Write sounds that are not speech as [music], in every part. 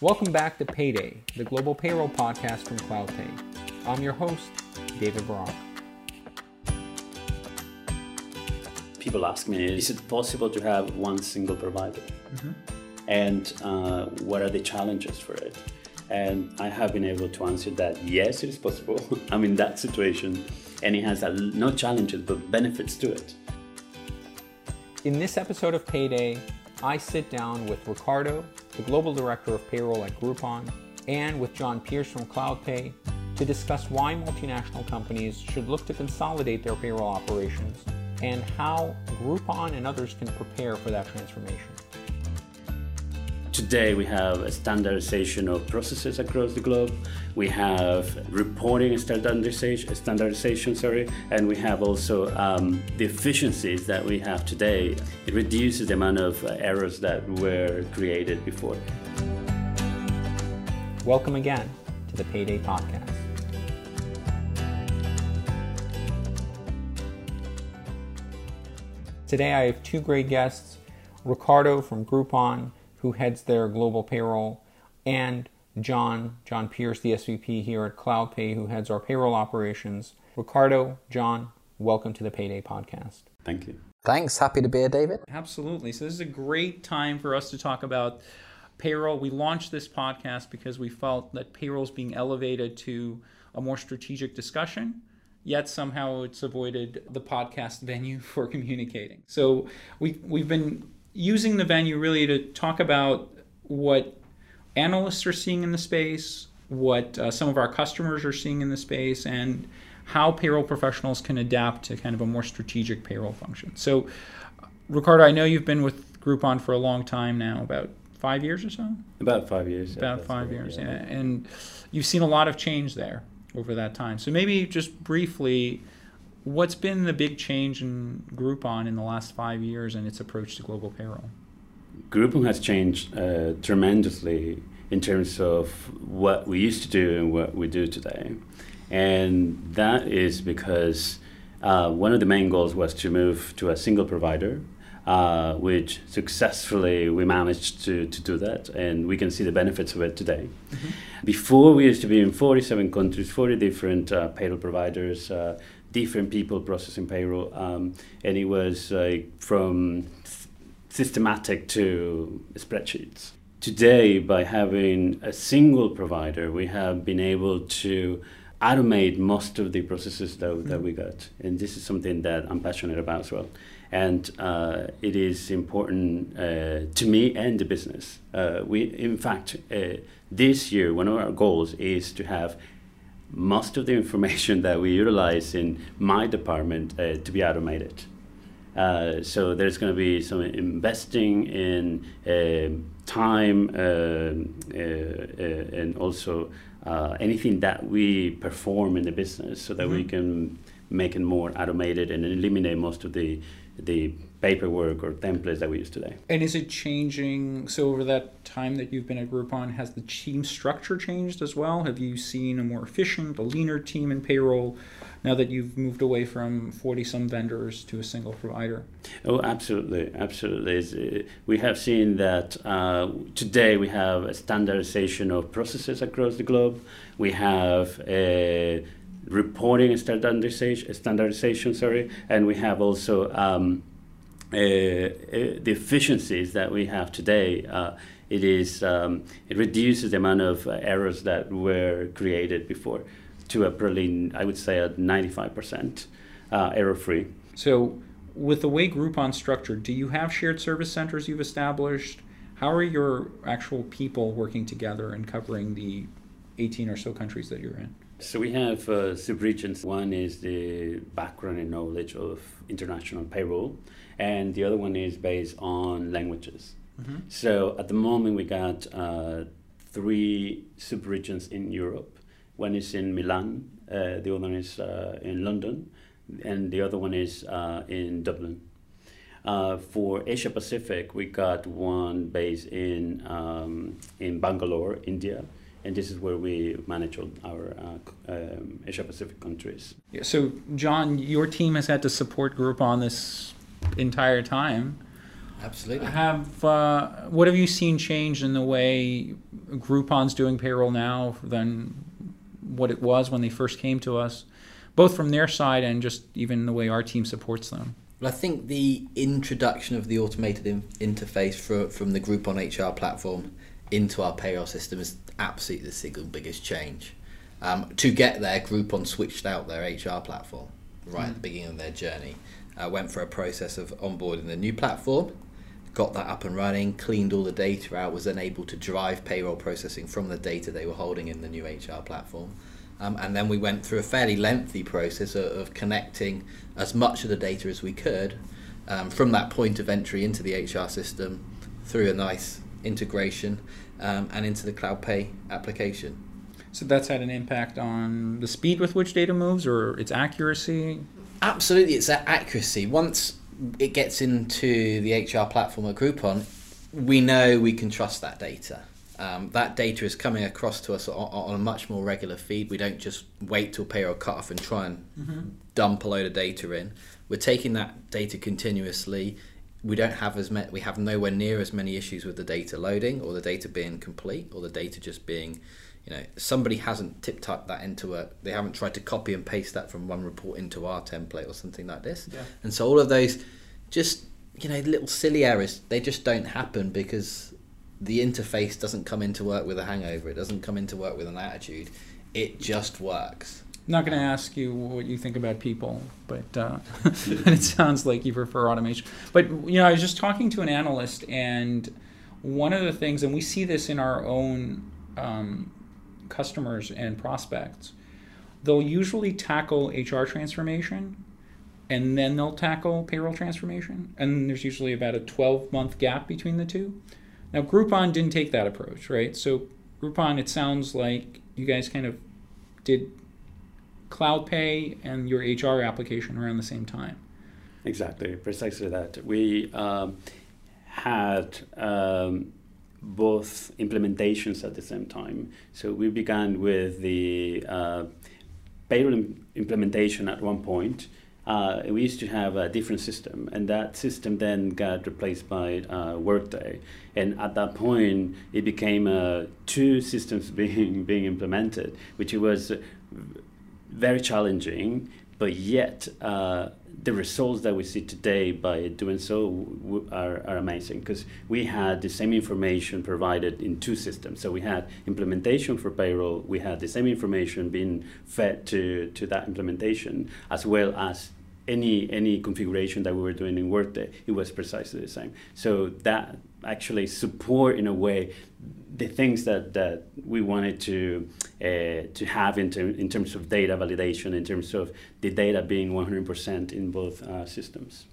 Welcome back to Payday, the global payroll podcast from CloudPay. I'm your host, David Barak. People ask me, is it possible to have one single provider? Mm-hmm. And uh, what are the challenges for it? And I have been able to answer that yes, it is possible. [laughs] I'm in that situation, and it has no challenges but benefits to it. In this episode of Payday, I sit down with Ricardo, the Global Director of Payroll at Groupon, and with John Pierce from CloudPay to discuss why multinational companies should look to consolidate their payroll operations and how Groupon and others can prepare for that transformation. Today we have a standardization of processes across the globe. We have reporting standardization, standardization sorry, and we have also um, the efficiencies that we have today. It reduces the amount of errors that were created before. Welcome again to the Payday Podcast. Today I have two great guests Ricardo from Groupon who heads their global payroll, and John, John Pierce, the SVP here at CloudPay, who heads our payroll operations. Ricardo, John, welcome to the Payday Podcast. Thank you. Thanks. Happy to be here, David. Absolutely. So, this is a great time for us to talk about payroll. We launched this podcast because we felt that payroll is being elevated to a more strategic discussion yet somehow it's avoided the podcast [laughs] venue for communicating. So we we've been using the venue really to talk about what analysts are seeing in the space, what uh, some of our customers are seeing in the space, and how payroll professionals can adapt to kind of a more strategic payroll function. So, Ricardo, I know you've been with Groupon for a long time now, about five years or so? About five years. About yeah, five years, yeah. yeah. And you've seen a lot of change there over that time. So, maybe just briefly, What's been the big change in Groupon in the last five years and its approach to global payroll? Groupon has changed uh, tremendously in terms of what we used to do and what we do today. And that is because uh, one of the main goals was to move to a single provider, uh, which successfully we managed to, to do that, and we can see the benefits of it today. Mm-hmm. Before, we used to be in 47 countries, 40 different uh, payroll providers, uh, different people processing payroll, um, and it was like from systematic to spreadsheets. Today, by having a single provider, we have been able to automate most of the processes that, mm-hmm. that we got, and this is something that I'm passionate about as well. And uh, it is important uh, to me and the business. Uh, we, in fact, uh, this year, one of our goals is to have most of the information that we utilize in my department uh, to be automated. Uh, so there's going to be some investing in uh, time uh, uh, uh, and also anything that we perform in the business so that mm-hmm. we can make it more automated and eliminate most of the the paperwork or templates that we use today. And is it changing? So over that time that you've been at Groupon, has the team structure changed as well? Have you seen a more efficient, a leaner team in payroll? Now that you've moved away from 40 some vendors to a single provider? Oh, absolutely. Absolutely. Uh, we have seen that uh, today we have a standardization of processes across the globe. We have a reporting standardization, standardization sorry, and we have also um, the efficiencies that we have today. Uh, it is um, it reduces the amount of errors that were created before to a probably I would say a 95% error free. So with the way Groupon's structured, do you have shared service centers you've established? How are your actual people working together and covering the 18 or so countries that you're in? So we have uh, subregions. One is the background and knowledge of international payroll, and the other one is based on languages. Mm-hmm. So at the moment, we got uh, three subregions in Europe. One is in Milan, uh, the other one is uh, in London, and the other one is uh, in Dublin. Uh, for Asia Pacific, we got one based in um, in Bangalore, India and this is where we manage all our uh, um, Asia Pacific countries. Yeah, so, John, your team has had to support Groupon this entire time. Absolutely. Have uh, what have you seen change in the way Groupon's doing payroll now than what it was when they first came to us, both from their side and just even the way our team supports them? Well, I think the introduction of the automated in- interface for, from the Groupon HR platform into our payroll system is absolutely the single biggest change. Um, to get there, Groupon switched out their HR platform right at the beginning of their journey. Uh, went for a process of onboarding the new platform, got that up and running, cleaned all the data out, was then able to drive payroll processing from the data they were holding in the new HR platform. Um, and then we went through a fairly lengthy process of, of connecting as much of the data as we could um, from that point of entry into the HR system through a nice integration um, and into the CloudPay application. So that's had an impact on the speed with which data moves or its accuracy? Absolutely, it's that accuracy. Once it gets into the HR platform at Groupon, we know we can trust that data. Um, that data is coming across to us on, on, a much more regular feed. We don't just wait till payroll cut off and try and mm-hmm. dump a load of data in. We're taking that data continuously. We don't have as many, we have nowhere near as many issues with the data loading or the data being complete or the data just being you know somebody hasn't tip typed that into a they haven't tried to copy and paste that from one report into our template or something like this yeah. and so all of those just you know little silly errors they just don't happen because the interface doesn't come into work with a hangover it doesn't come into work with an attitude it just works I'm not going to ask you what you think about people, but uh, [laughs] it sounds like you prefer automation. But you know, I was just talking to an analyst, and one of the things, and we see this in our own um, customers and prospects, they'll usually tackle HR transformation and then they'll tackle payroll transformation. And there's usually about a 12 month gap between the two. Now, Groupon didn't take that approach, right? So, Groupon, it sounds like you guys kind of did CloudPay and your HR application around the same time. Exactly, precisely that. We um, had um, both implementations at the same time. So we began with the uh, payroll implementation at one point. Uh, we used to have a different system, and that system then got replaced by uh, Workday. And at that point, it became uh, two systems [laughs] being being implemented, which was very challenging, but yet uh, the results that we see today by doing so are, are amazing because we had the same information provided in two systems. So we had implementation for payroll, we had the same information being fed to, to that implementation, as well as any any configuration that we were doing in Workday, it was precisely the same. So that actually support in a way the things that, that we wanted to uh, to have in, ter- in terms of data validation, in terms of the data being 100% in both uh, systems.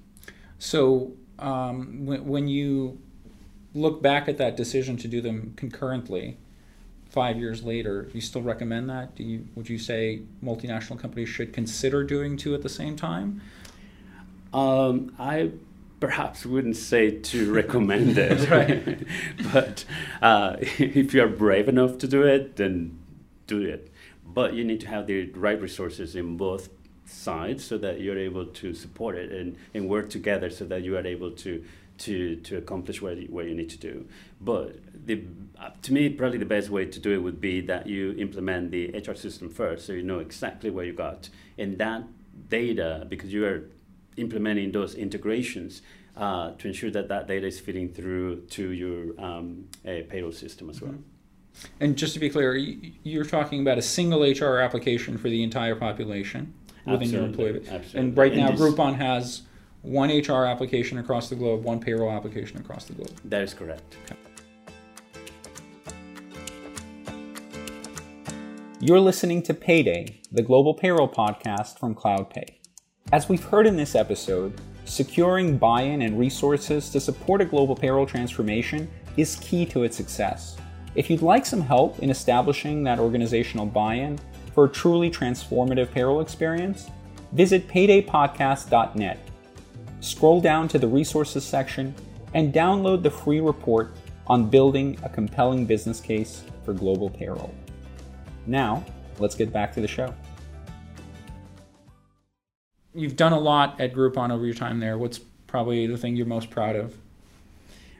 So um, when, when you look back at that decision to do them concurrently, five years later, you still recommend that? Do you would you say multinational companies should consider doing two at the same time? Um, I perhaps wouldn't say to [laughs] recommend it, right? [laughs] but uh, [laughs] if you are brave enough to do it, then do it. But you need to have the right resources in both sides so that you're able to support it and, and work together so that you are able to to, to accomplish what you, what you need to do. But the, uh, to me, probably the best way to do it would be that you implement the HR system first so you know exactly where you got. And that data, because you are implementing those integrations uh, to ensure that that data is feeding through to your um, payroll system as well. Mm-hmm. And just to be clear, you're talking about a single HR application for the entire population within Absolutely. your employee. base. Absolutely. And right now, Groupon has one HR application across the globe, one payroll application across the globe. That is correct. Okay. You're listening to Payday, the global payroll podcast from CloudPay. As we've heard in this episode, securing buy in and resources to support a global payroll transformation is key to its success. If you'd like some help in establishing that organizational buy in for a truly transformative payroll experience, visit paydaypodcast.net. Scroll down to the resources section and download the free report on building a compelling business case for global payroll. Now, let's get back to the show you've done a lot at Groupon over your time there. What's probably the thing you're most proud of?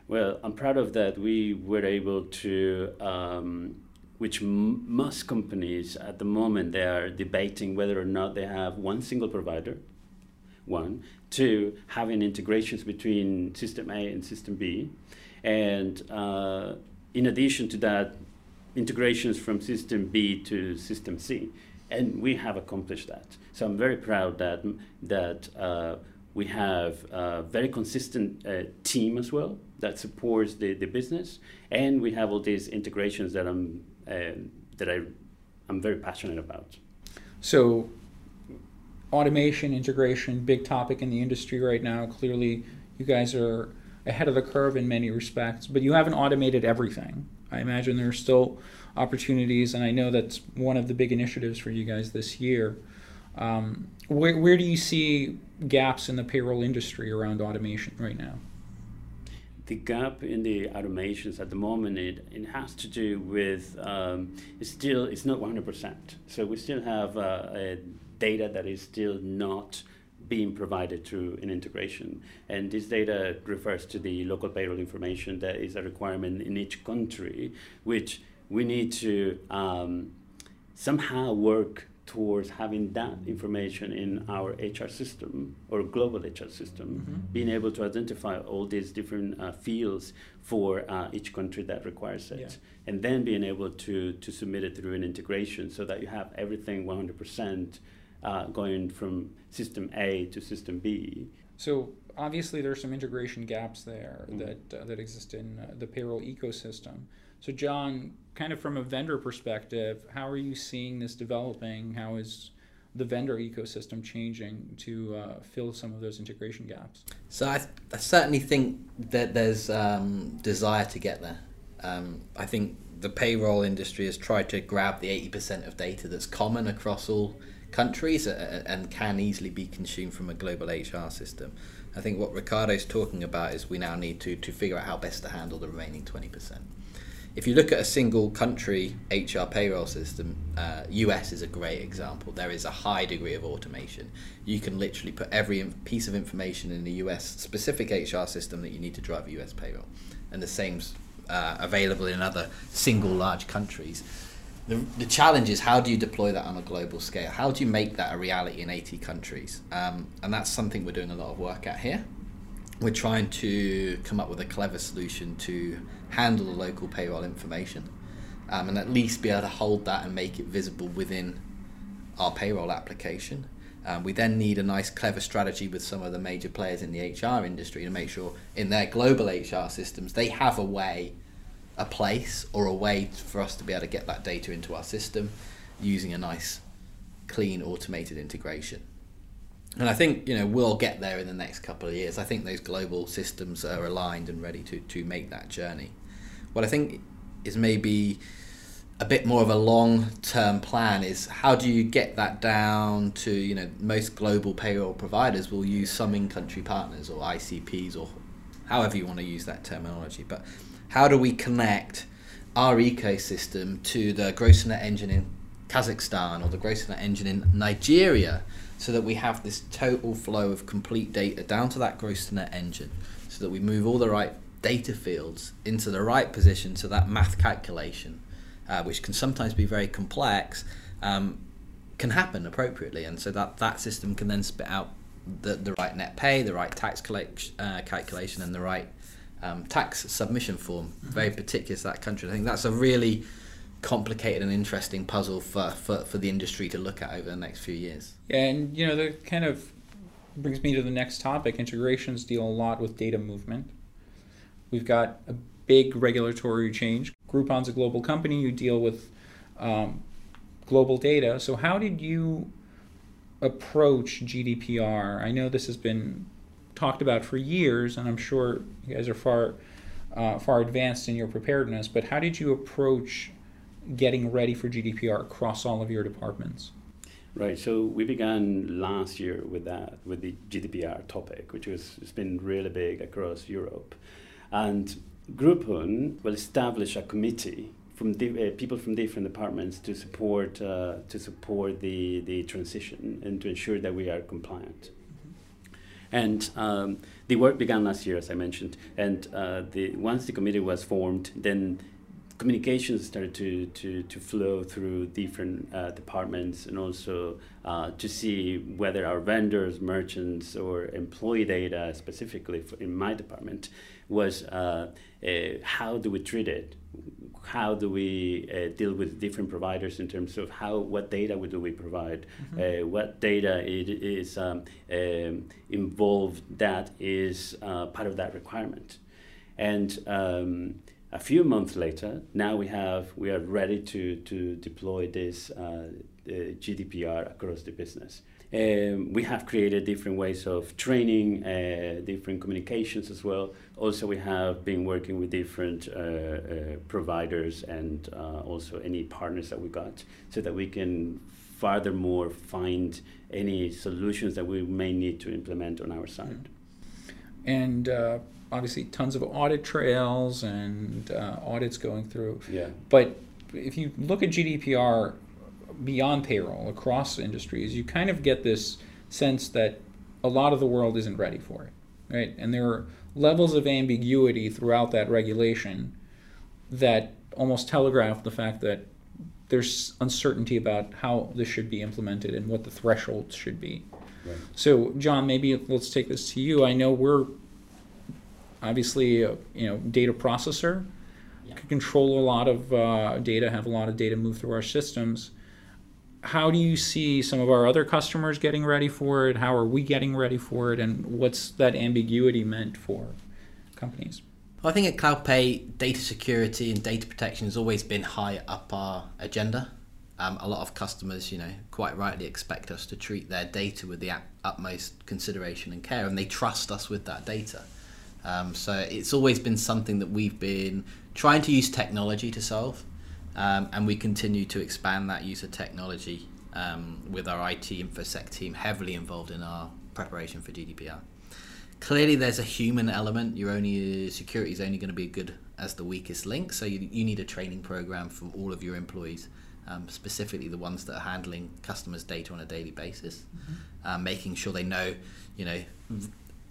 Well, I'm proud of that. We were able to, um, which m- most companies at the moment they are debating whether or not they have one single provider. One, two, having integrations between system A and system B, and uh, in addition to that, integrations from system B to system C, and we have accomplished that. So I'm very proud that that uh, we have a very consistent uh, team as well that supports the, the business, and we have all these integrations that I'm uh, that I I'm very passionate about. So, automation, integration, big topic in the industry right now. Clearly, you guys are ahead of the curve in many respects, but you haven't automated everything. I imagine there are still opportunities, and I know that's one of the big initiatives for you guys this year. Um, where, where do you see gaps in the payroll industry around automation right now? The gap in the automations at the moment it, it has to do with um, it's still it's not 100%. So we still have uh, data that is still not being provided through an integration. And this data refers to the local payroll information that is a requirement in each country, which we need to um, somehow work towards having that information in our HR system or global HR system, mm-hmm. being able to identify all these different uh, fields for uh, each country that requires it, yeah. and then being able to to submit it through an integration so that you have everything 100% uh, going from system A to system B. So obviously there's some integration gaps there mm-hmm. that uh, that exist in uh, the payroll ecosystem. So, John, kind of from a vendor perspective, how are you seeing this developing? How is the vendor ecosystem changing to uh, fill some of those integration gaps? So, I, th- I certainly think that there's um, desire to get there. Um, I think the payroll industry has tried to grab the 80% of data that's common across all countries uh, and can easily be consumed from a global HR system. I think what Ricardo's talking about is we now need to, to figure out how best to handle the remaining 20% if you look at a single country HR payroll system, uh, US is a great example. There is a high degree of automation. You can literally put every piece of information in the US specific HR system that you need to drive a US payroll, and the same's uh, available in other single large countries. The, the challenge is how do you deploy that on a global scale? How do you make that a reality in 80 countries? Um, and that's something we're doing a lot of work at here. We're trying to come up with a clever solution to handle the local payroll information um, and at least be able to hold that and make it visible within our payroll application. Um, we then need a nice, clever strategy with some of the major players in the HR industry to make sure in their global HR systems they have a way, a place, or a way for us to be able to get that data into our system using a nice, clean, automated integration. And I think you know we'll get there in the next couple of years. I think those global systems are aligned and ready to, to make that journey. What I think is maybe a bit more of a long term plan is how do you get that down to you know most global payroll providers will use some in country partners or ICPs or however you want to use that terminology but how do we connect our ecosystem to the gross net engine in Kazakhstan or the gross net engine in Nigeria so that we have this total flow of complete data down to that gross net engine so that we move all the right data fields into the right position so that math calculation, uh, which can sometimes be very complex, um, can happen appropriately. And so that, that system can then spit out the, the right net pay, the right tax collect, uh, calculation, and the right um, tax submission form, mm-hmm. very particular to that country. I think that's a really complicated and interesting puzzle for, for, for the industry to look at over the next few years. Yeah, and you know, that kind of brings me to the next topic. Integrations deal a lot with data movement. We've got a big regulatory change. Groupon's a global company. You deal with um, global data. So, how did you approach GDPR? I know this has been talked about for years, and I'm sure you guys are far uh, far advanced in your preparedness. But how did you approach getting ready for GDPR across all of your departments? Right. So we began last year with that, with the GDPR topic, which was it's been really big across Europe. And Groupon will establish a committee from di- uh, people from different departments to support uh, to support the, the transition and to ensure that we are compliant. And um, the work began last year, as I mentioned. And uh, the, once the committee was formed, then communications started to, to, to flow through different uh, departments and also uh, to see whether our vendors, merchants, or employee data, specifically in my department, was uh, how do we treat it? How do we uh, deal with different providers in terms of how what data do we provide? Mm-hmm. what data it is um, um, involved that is part of that requirement? And um, a few months later, now we have we are ready to to deploy this uh, uh, GDPR across the business. Um, we have created different ways of training, uh, different communications as well. Also, we have been working with different uh, uh, providers and uh, also any partners that we got, so that we can furthermore find any solutions that we may need to implement on our side. And obviously tons of audit trails and uh, audits going through. Yeah. But if you look at GDPR beyond payroll across industries, you kind of get this sense that a lot of the world isn't ready for it, right? And there are levels of ambiguity throughout that regulation that almost telegraph the fact that there's uncertainty about how this should be implemented and what the thresholds should be. Right. So, John, maybe let's take this to you. I know we're obviously, uh, you know, data processor yeah. can control a lot of uh, data, have a lot of data move through our systems. How do you see some of our other customers getting ready for it? How are we getting ready for it? And what's that ambiguity meant for companies? Well, I think at CloudPay, data security and data protection has always been high up our agenda. Um, a lot of customers, you know, quite rightly expect us to treat their data with the utmost consideration and care, and they trust us with that data. Um, so it's always been something that we've been trying to use technology to solve, um, and we continue to expand that use of technology um, with our IT infosec team heavily involved in our preparation for GDPR. Clearly, there's a human element. Your only security is only going to be good as the weakest link. So you, you need a training program for all of your employees, um, specifically the ones that are handling customers' data on a daily basis, mm-hmm. Um, making sure they know, you know,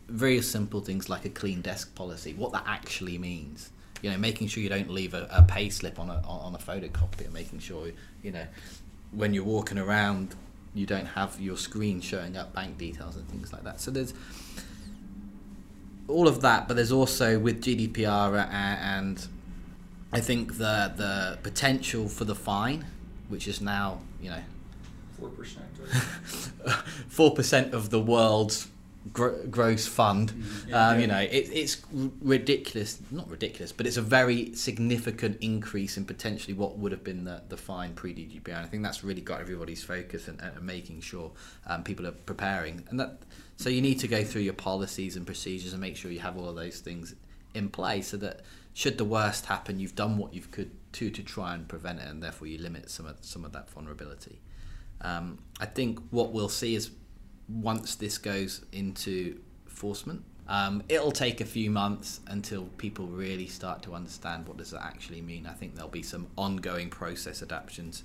very simple things like a clean desk policy, what that actually means. You know, making sure you don't leave a, a pay slip on a on a photocopier, making sure you know when you're walking around you don't have your screen showing up bank details and things like that. So there's all of that, but there's also with GDPR and I think the the potential for the fine, which is now you know four percent [laughs] four percent of the world's gr- gross fund. Mm-hmm. Yeah, um, yeah. You know, it, it's ridiculous. Not ridiculous, but it's a very significant increase in potentially what would have been the, the fine pre GDPR. And I think that's really got everybody's focus and, and making sure um, people are preparing. And that so you need to go through your policies and procedures and make sure you have all of those things in place so that should the worst happen, you've done what you could to to try and prevent it, and therefore you limit some of some of that vulnerability. Um, I think what we'll see is once this goes into enforcement. Um, it'll take a few months until people really start to understand what does that actually mean. I think there'll be some ongoing process adaptations,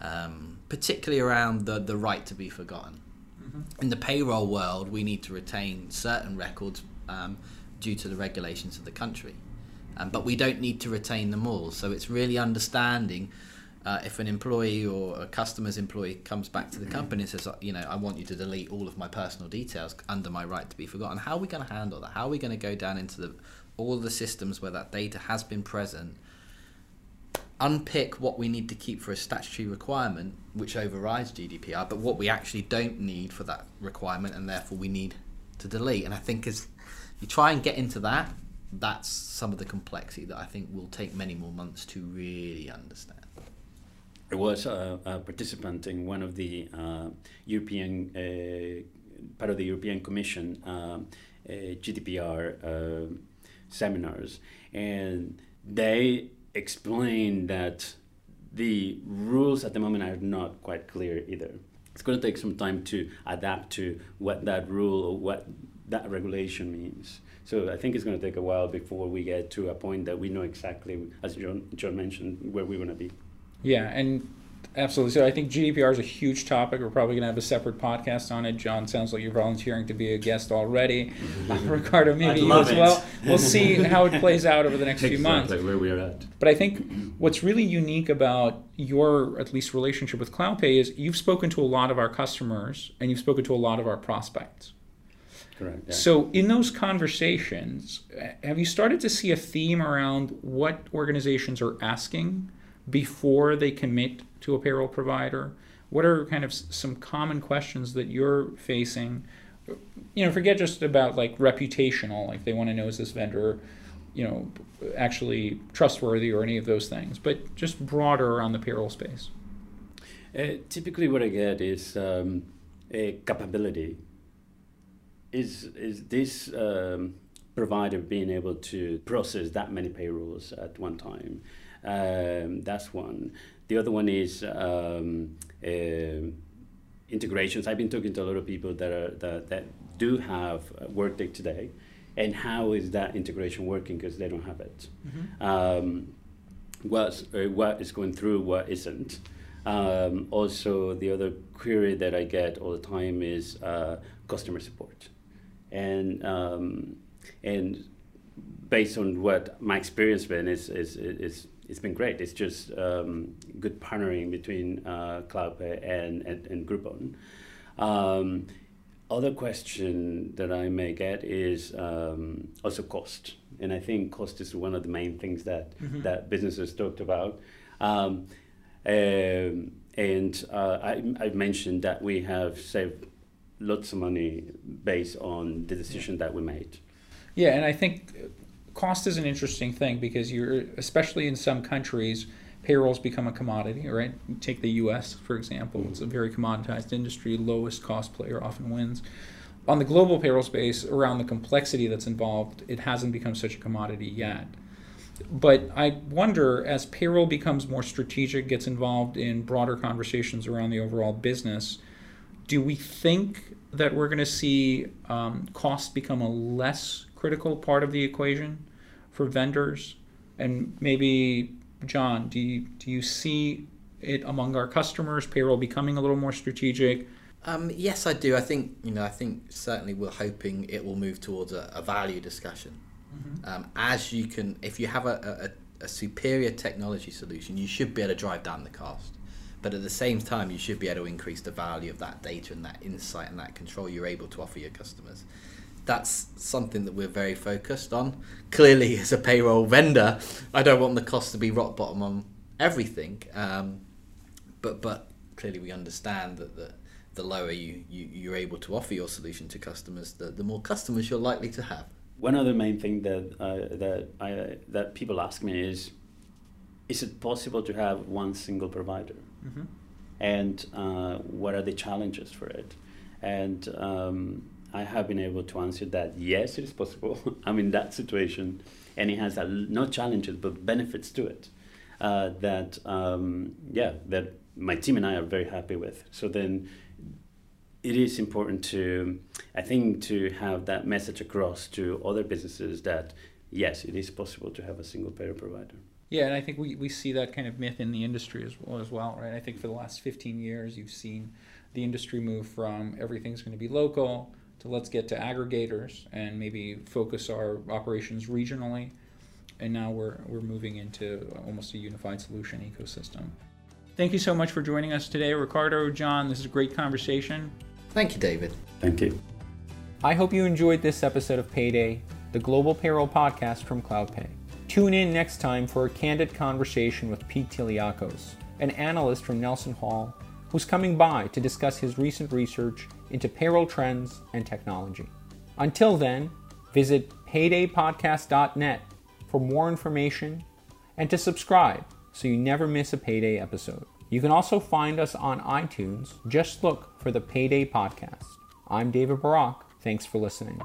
um, particularly around the, the right to be forgotten. Mm-hmm. In the payroll world, we need to retain certain records um, due to the regulations of the country. Um, but we don't need to retain them all. So it's really understanding uh, if an employee or a customer's employee comes back to the company and says, you know, I want you to delete all of my personal details under my right to be forgotten, how are we going to handle that? How are we going to go down into the, all the systems where that data has been present, unpick what we need to keep for a statutory requirement, which overrides GDPR, but what we actually don't need for that requirement, and therefore we need to delete? And I think as you try and get into that, that's some of the complexity that I think will take many more months to really understand. I was a, a, participant in one of the uh, European uh, part of the European Commission uh, GDPR seminars, and they explained that the rules at the moment are not quite clear either. It's going to take some time to adapt to what that rule or what that regulation means. So I think it's going to take a while before we get to a point that we know exactly, as John, John mentioned, where we want to be. Yeah, and Absolutely. So I think GDPR is a huge topic. We're probably going to have a separate podcast on it. John, sounds like you're volunteering to be a guest already. [laughs] Uh, Ricardo, maybe you as it. well. We'll see [laughs] how it plays out over the next few months. Exactly where we are at. But I think what's really unique about your, at least, relationship with CloudPay is you've spoken to a lot of our customers and you've spoken to a lot of our prospects. Correct. yeah. So, in those conversations, have you started to see a theme around what organizations are asking before they commit to a payroll provider? What are kind of some common questions that you're facing? You know, forget just about like reputational, like they want to know is this vendor, you know, actually trustworthy or any of those things, but just broader around the payroll space. Uh, typically, what I get is um, a capability. Is is this um, provider being able to process that many payrolls at one time? Um, that's one. The other one is um, um integrations. I've been talking to a lot of people that are that, that do have uh, Workday today, and how is that integration working because they don't have it. Um, what's, uh, what is going through, what isn't. Um, also, the other query that I get all the time is uh, customer support, and um, and based on what my experience been is is is it's been great. It's just um, good partnering between uh, CloudPay and and, and Groupon. Um, other question that I may get is um, also cost, and I think cost is one of the main things that Mhm. that businesses talked about. Um, um, and uh, I, I mentioned that we have saved lots of money based on the decision that we made. Yeah, and I think cost is an interesting thing because you're, especially in some countries, payrolls become a commodity, right? Take the US, for example. It's a very commoditized industry. Lowest cost player often wins. On the global payroll space, around the complexity that's involved, it hasn't become such a commodity yet. But I wonder as payroll becomes more strategic, gets involved in broader conversations around the overall business, do we think that we're going to see um, cost become a less critical part of the equation for vendors? And maybe, John, do you, do you see it among our customers, payroll becoming a little more strategic? Um, yes, I do. I think you know. I think certainly we're hoping it will move towards a, a value discussion. Um, as you can, if you have a, a, a superior technology solution, you should be able to drive down the cost. But at the same time, you should be able to increase the value of that data and that insight and that control you're able to offer your customers. That's something that we're very focused on. Clearly, [laughs] as a payroll vendor, I don't want the cost to be rock bottom on everything. Um, but but clearly, we understand that the the lower you, you you're able to offer your solution to customers, the, the more customers you're likely to have. One other main thing that uh, that I, that people ask me is, is it possible to have one single provider? Mm-hmm. and uh, what are the challenges for it? And um, I have been able to answer that yes, it is possible. [laughs] I'm in that situation, and it has a, no challenges but benefits to it. Uh, that um, yeah, that my team and I are very happy with. So then, it is important to, I think, to have that message across to other businesses that yes, it is possible to have a single payer provider. Yeah, and I think we, we see that kind of myth in the industry as well, as well, right? I think for the last 15 years, you've seen the industry move from everything's going to be local to let's get to aggregators and maybe focus our operations regionally. And now we're, we're moving into almost a unified solution ecosystem. Thank you so much for joining us today, Ricardo, John. This is a great conversation. Thank you, David. Thank you. I hope you enjoyed this episode of Payday, the global payroll podcast from CloudPay. Tune in next time for a candid conversation with Pete Tiliakos, an analyst from Nelson Hall, who's coming by to discuss his recent research into payroll trends and technology. Until then, visit paydaypodcast.net for more information and to subscribe so you never miss a Payday episode. You can also find us on iTunes. Just look for the Payday Podcast. I'm David Barak. Thanks for listening.